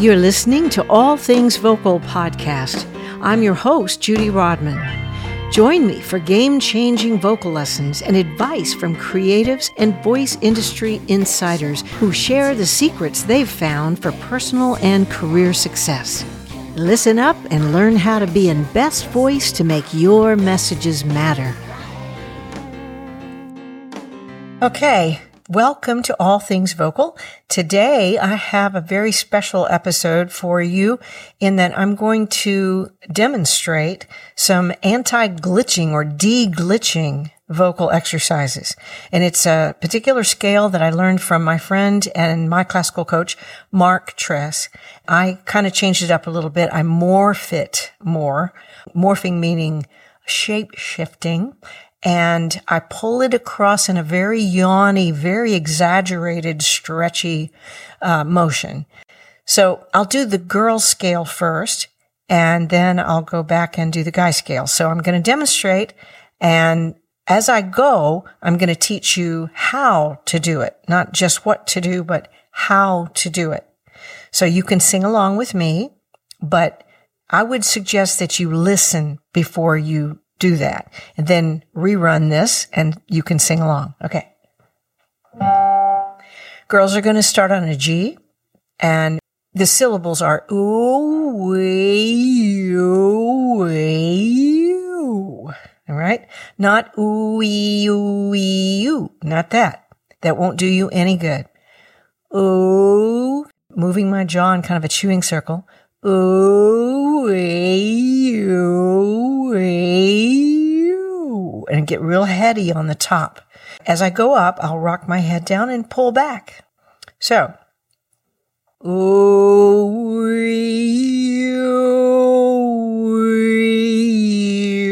You're listening to All Things Vocal podcast. I'm your host, Judy Rodman. Join me for game changing vocal lessons and advice from creatives and voice industry insiders who share the secrets they've found for personal and career success. Listen up and learn how to be in best voice to make your messages matter. Okay, Welcome to All Things Vocal. Today I have a very special episode for you in that I'm going to demonstrate some anti-glitching or de-glitching vocal exercises. And it's a particular scale that I learned from my friend and my classical coach, Mark Tress. I kind of changed it up a little bit. I morph it more, morphing meaning shape shifting and I pull it across in a very yawny, very exaggerated, stretchy uh, motion. So I'll do the girl scale first, and then I'll go back and do the guy scale. So I'm going to demonstrate, and as I go, I'm going to teach you how to do it, not just what to do, but how to do it. So you can sing along with me, but I would suggest that you listen before you do that and then rerun this and you can sing along. Okay. Girls are going to start on a G and the syllables are ooh, wee, ooh, wee, All right. Not ooh, ooh, ooh. Not that. That won't do you any good. Ooh, moving my jaw in kind of a chewing circle. Ooh, ooh, ooh, and get real heady on the top. As I go up, I'll rock my head down and pull back. So, ooh,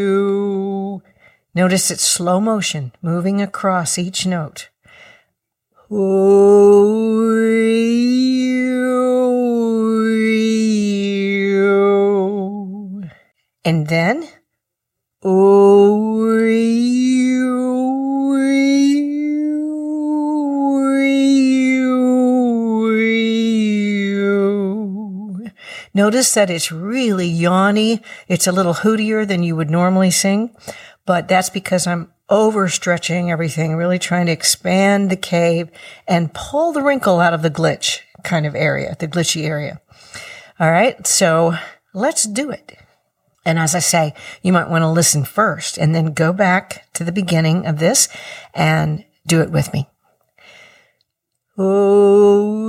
ooh. Notice it's slow motion, moving across each note. Ooh, And then, Notice that it's really yawny. It's a little hootier than you would normally sing, but that's because I'm overstretching everything, really trying to expand the cave and pull the wrinkle out of the glitch kind of area, the glitchy area. All right. So let's do it. And as I say, you might want to listen first and then go back to the beginning of this and do it with me. Oh,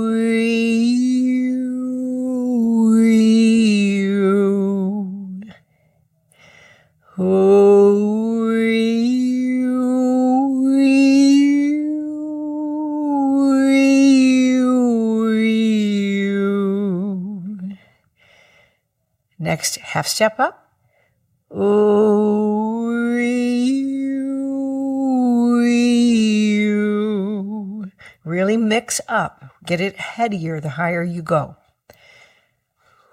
oh, Next, half step up. Oh, really mix up. Get it headier the higher you go.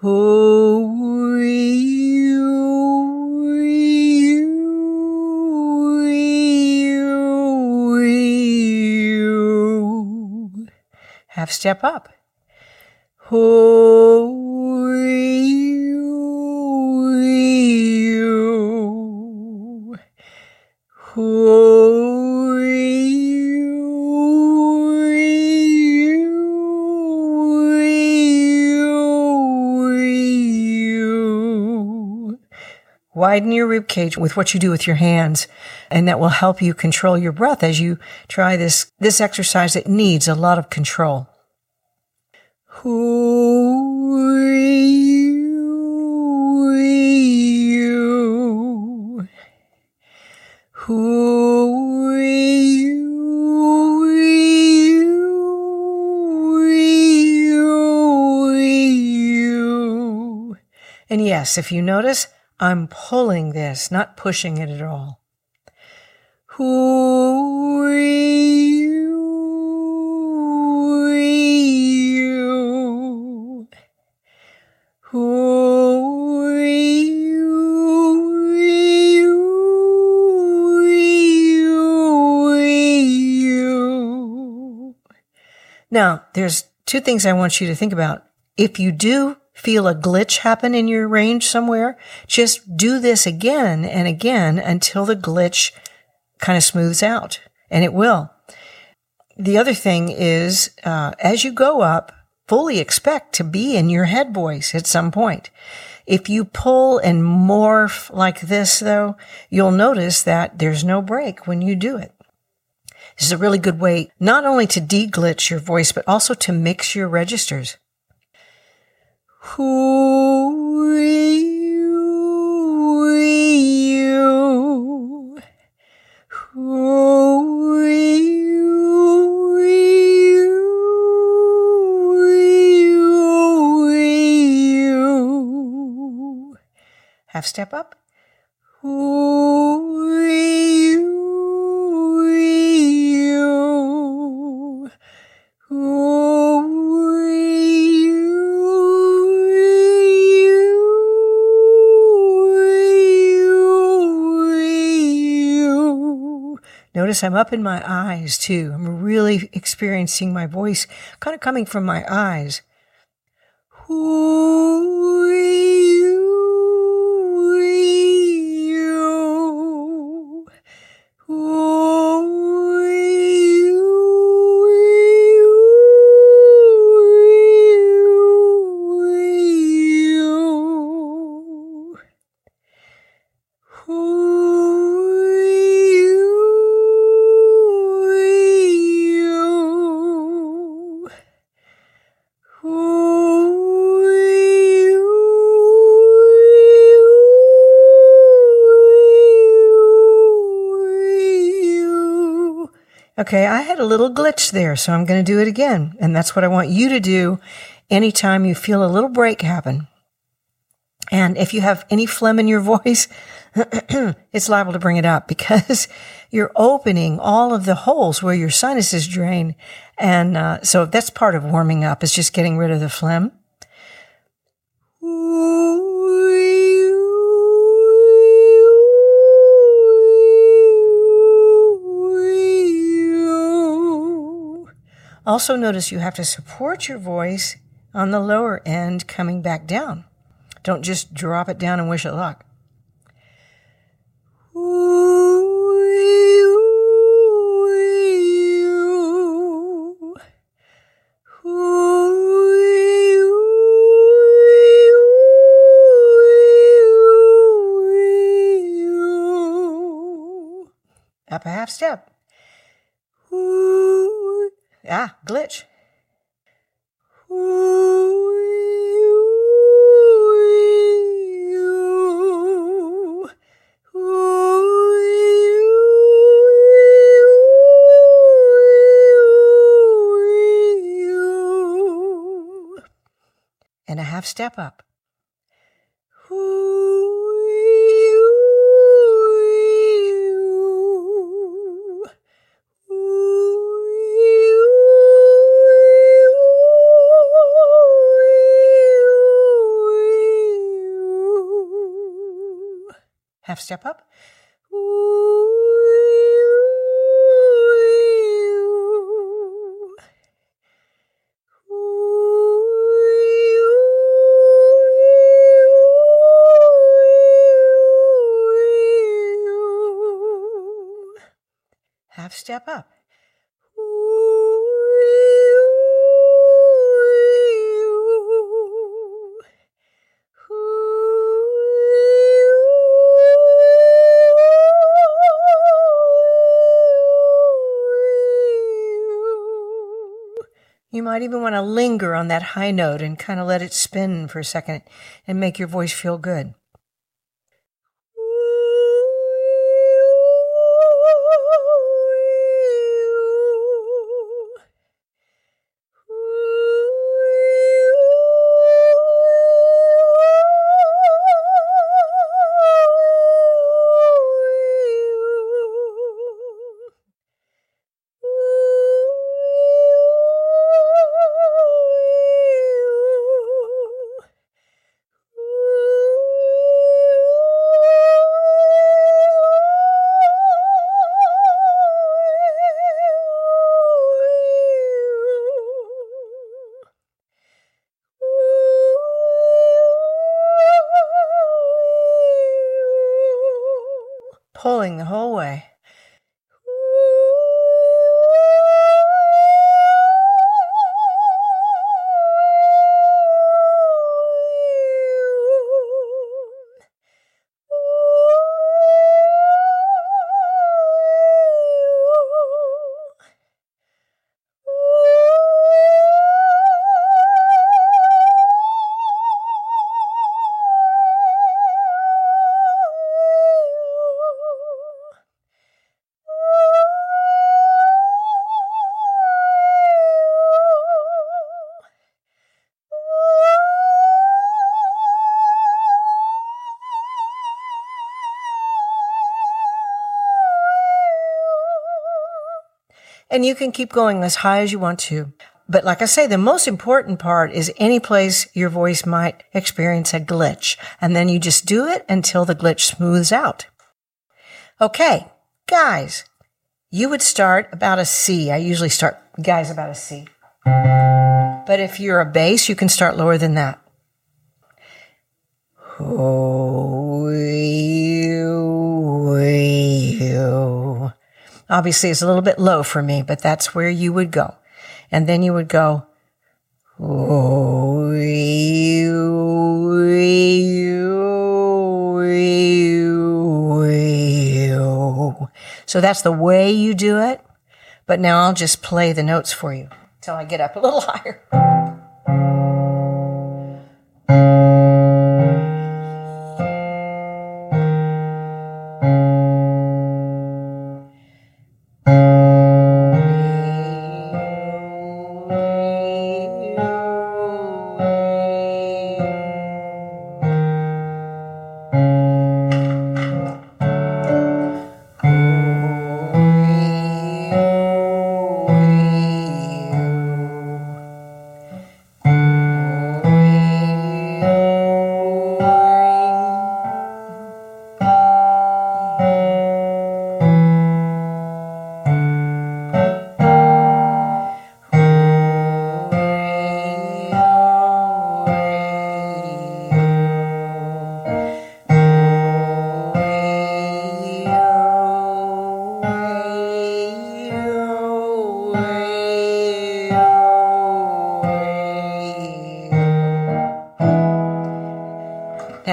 Oh, Half step up. Oh, Widen your rib cage with what you do with your hands, and that will help you control your breath as you try this, this exercise that needs a lot of control. Who are you? Who are you? And yes, if you notice, I'm pulling this, not pushing it at all. Now, there's two things I want you to think about If you do feel a glitch happen in your range somewhere, just do this again and again until the glitch kind of smooths out, and it will. The other thing is, uh, as you go up, fully expect to be in your head voice at some point. If you pull and morph like this, though, you'll notice that there's no break when you do it. This is a really good way not only to deglitch your voice, but also to mix your registers. Who you, who you, half step up. Who you, Notice I'm up in my eyes too. I'm really experiencing my voice kind of coming from my eyes. Who Okay, I had a little glitch there, so I'm going to do it again. And that's what I want you to do anytime you feel a little break happen. And if you have any phlegm in your voice, it's liable to bring it up because you're opening all of the holes where your sinuses drain. And uh, so that's part of warming up is just getting rid of the phlegm. Also notice you have to support your voice on the lower end coming back down. Don't just drop it down and wish it luck. Up a half step. Ah, glitch. And a half step up. Half step up. Half step up. Might even want to linger on that high note and kind of let it spin for a second and make your voice feel good. And you can keep going as high as you want to. But like I say, the most important part is any place your voice might experience a glitch. And then you just do it until the glitch smooths out. Okay, guys, you would start about a C. I usually start guys about a C. But if you're a bass, you can start lower than that. Oh, Obviously, it's a little bit low for me, but that's where you would go. And then you would go, so that's the way you do it. But now I'll just play the notes for you until I get up a little higher.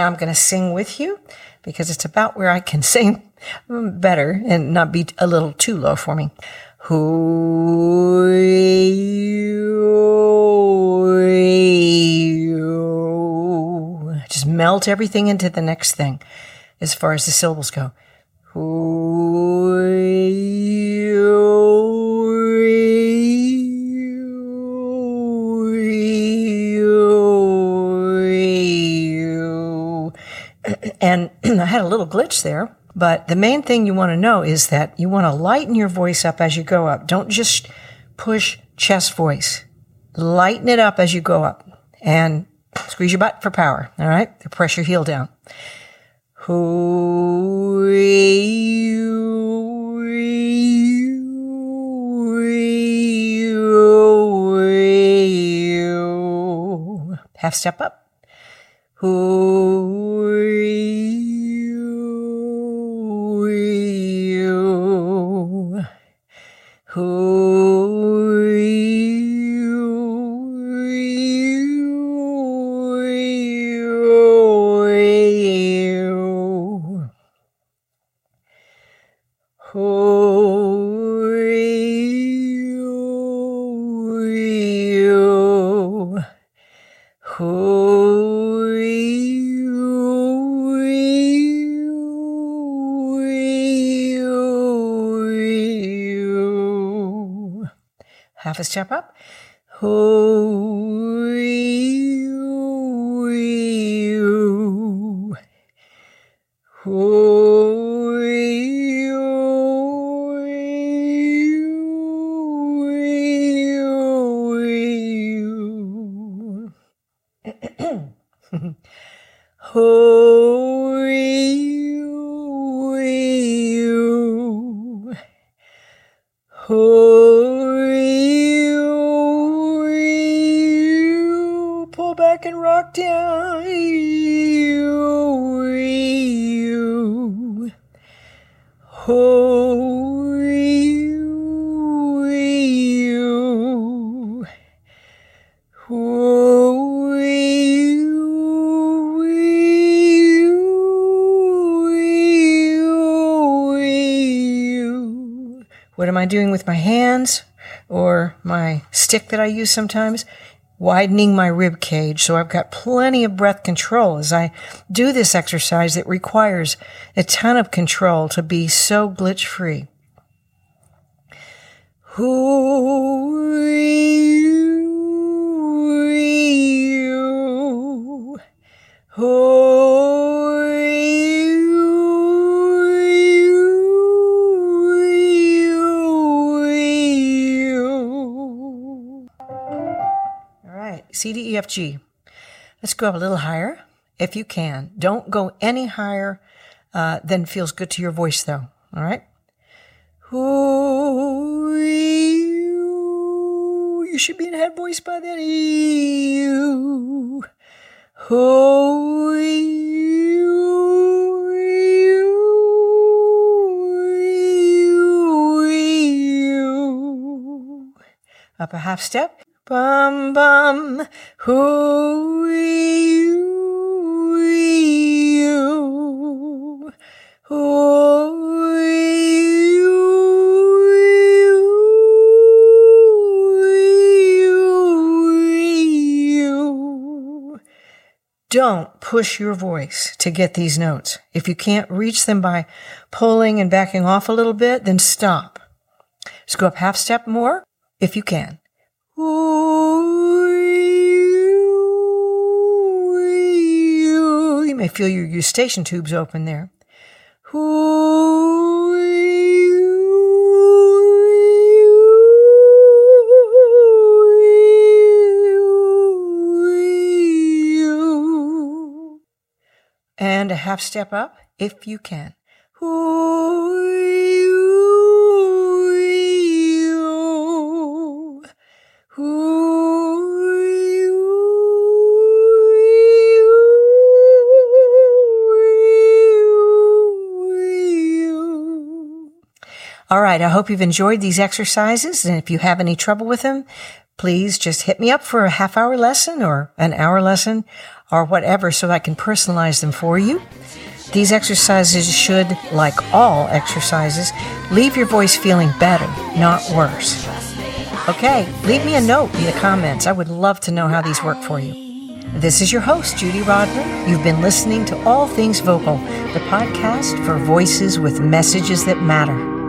Now I'm going to sing with you because it's about where I can sing better and not be a little too low for me. Just melt everything into the next thing as far as the syllables go. And I had a little glitch there, but the main thing you want to know is that you want to lighten your voice up as you go up. Don't just push chest voice. Lighten it up as you go up and squeeze your butt for power. All right. Press your heel down. Half step up. Half a step up. Pull back and rock down. Who What am I doing with my hands or my stick that I use sometimes? Widening my rib cage so I've got plenty of breath control as I do this exercise that requires a ton of control to be so glitch free. Who you, who C, D, E, F, G. Let's go up a little higher if you can. Don't go any higher uh, than feels good to your voice, though. All right? Who you, should be in head voice by then. You. Who you, you, you. Up a half step. Bum bum. Who you, you. Who you. Don't push your voice to get these notes. If you can't reach them by pulling and backing off a little bit, then stop. Just go up half step more if you can. You may feel your eustachian tubes open there. And a half step up if you can. All right. I hope you've enjoyed these exercises. And if you have any trouble with them, please just hit me up for a half hour lesson or an hour lesson or whatever so I can personalize them for you. These exercises should, like all exercises, leave your voice feeling better, not worse. Okay, leave me a note in the comments. I would love to know how these work for you. This is your host, Judy Rodman. You've been listening to All Things Vocal, the podcast for voices with messages that matter.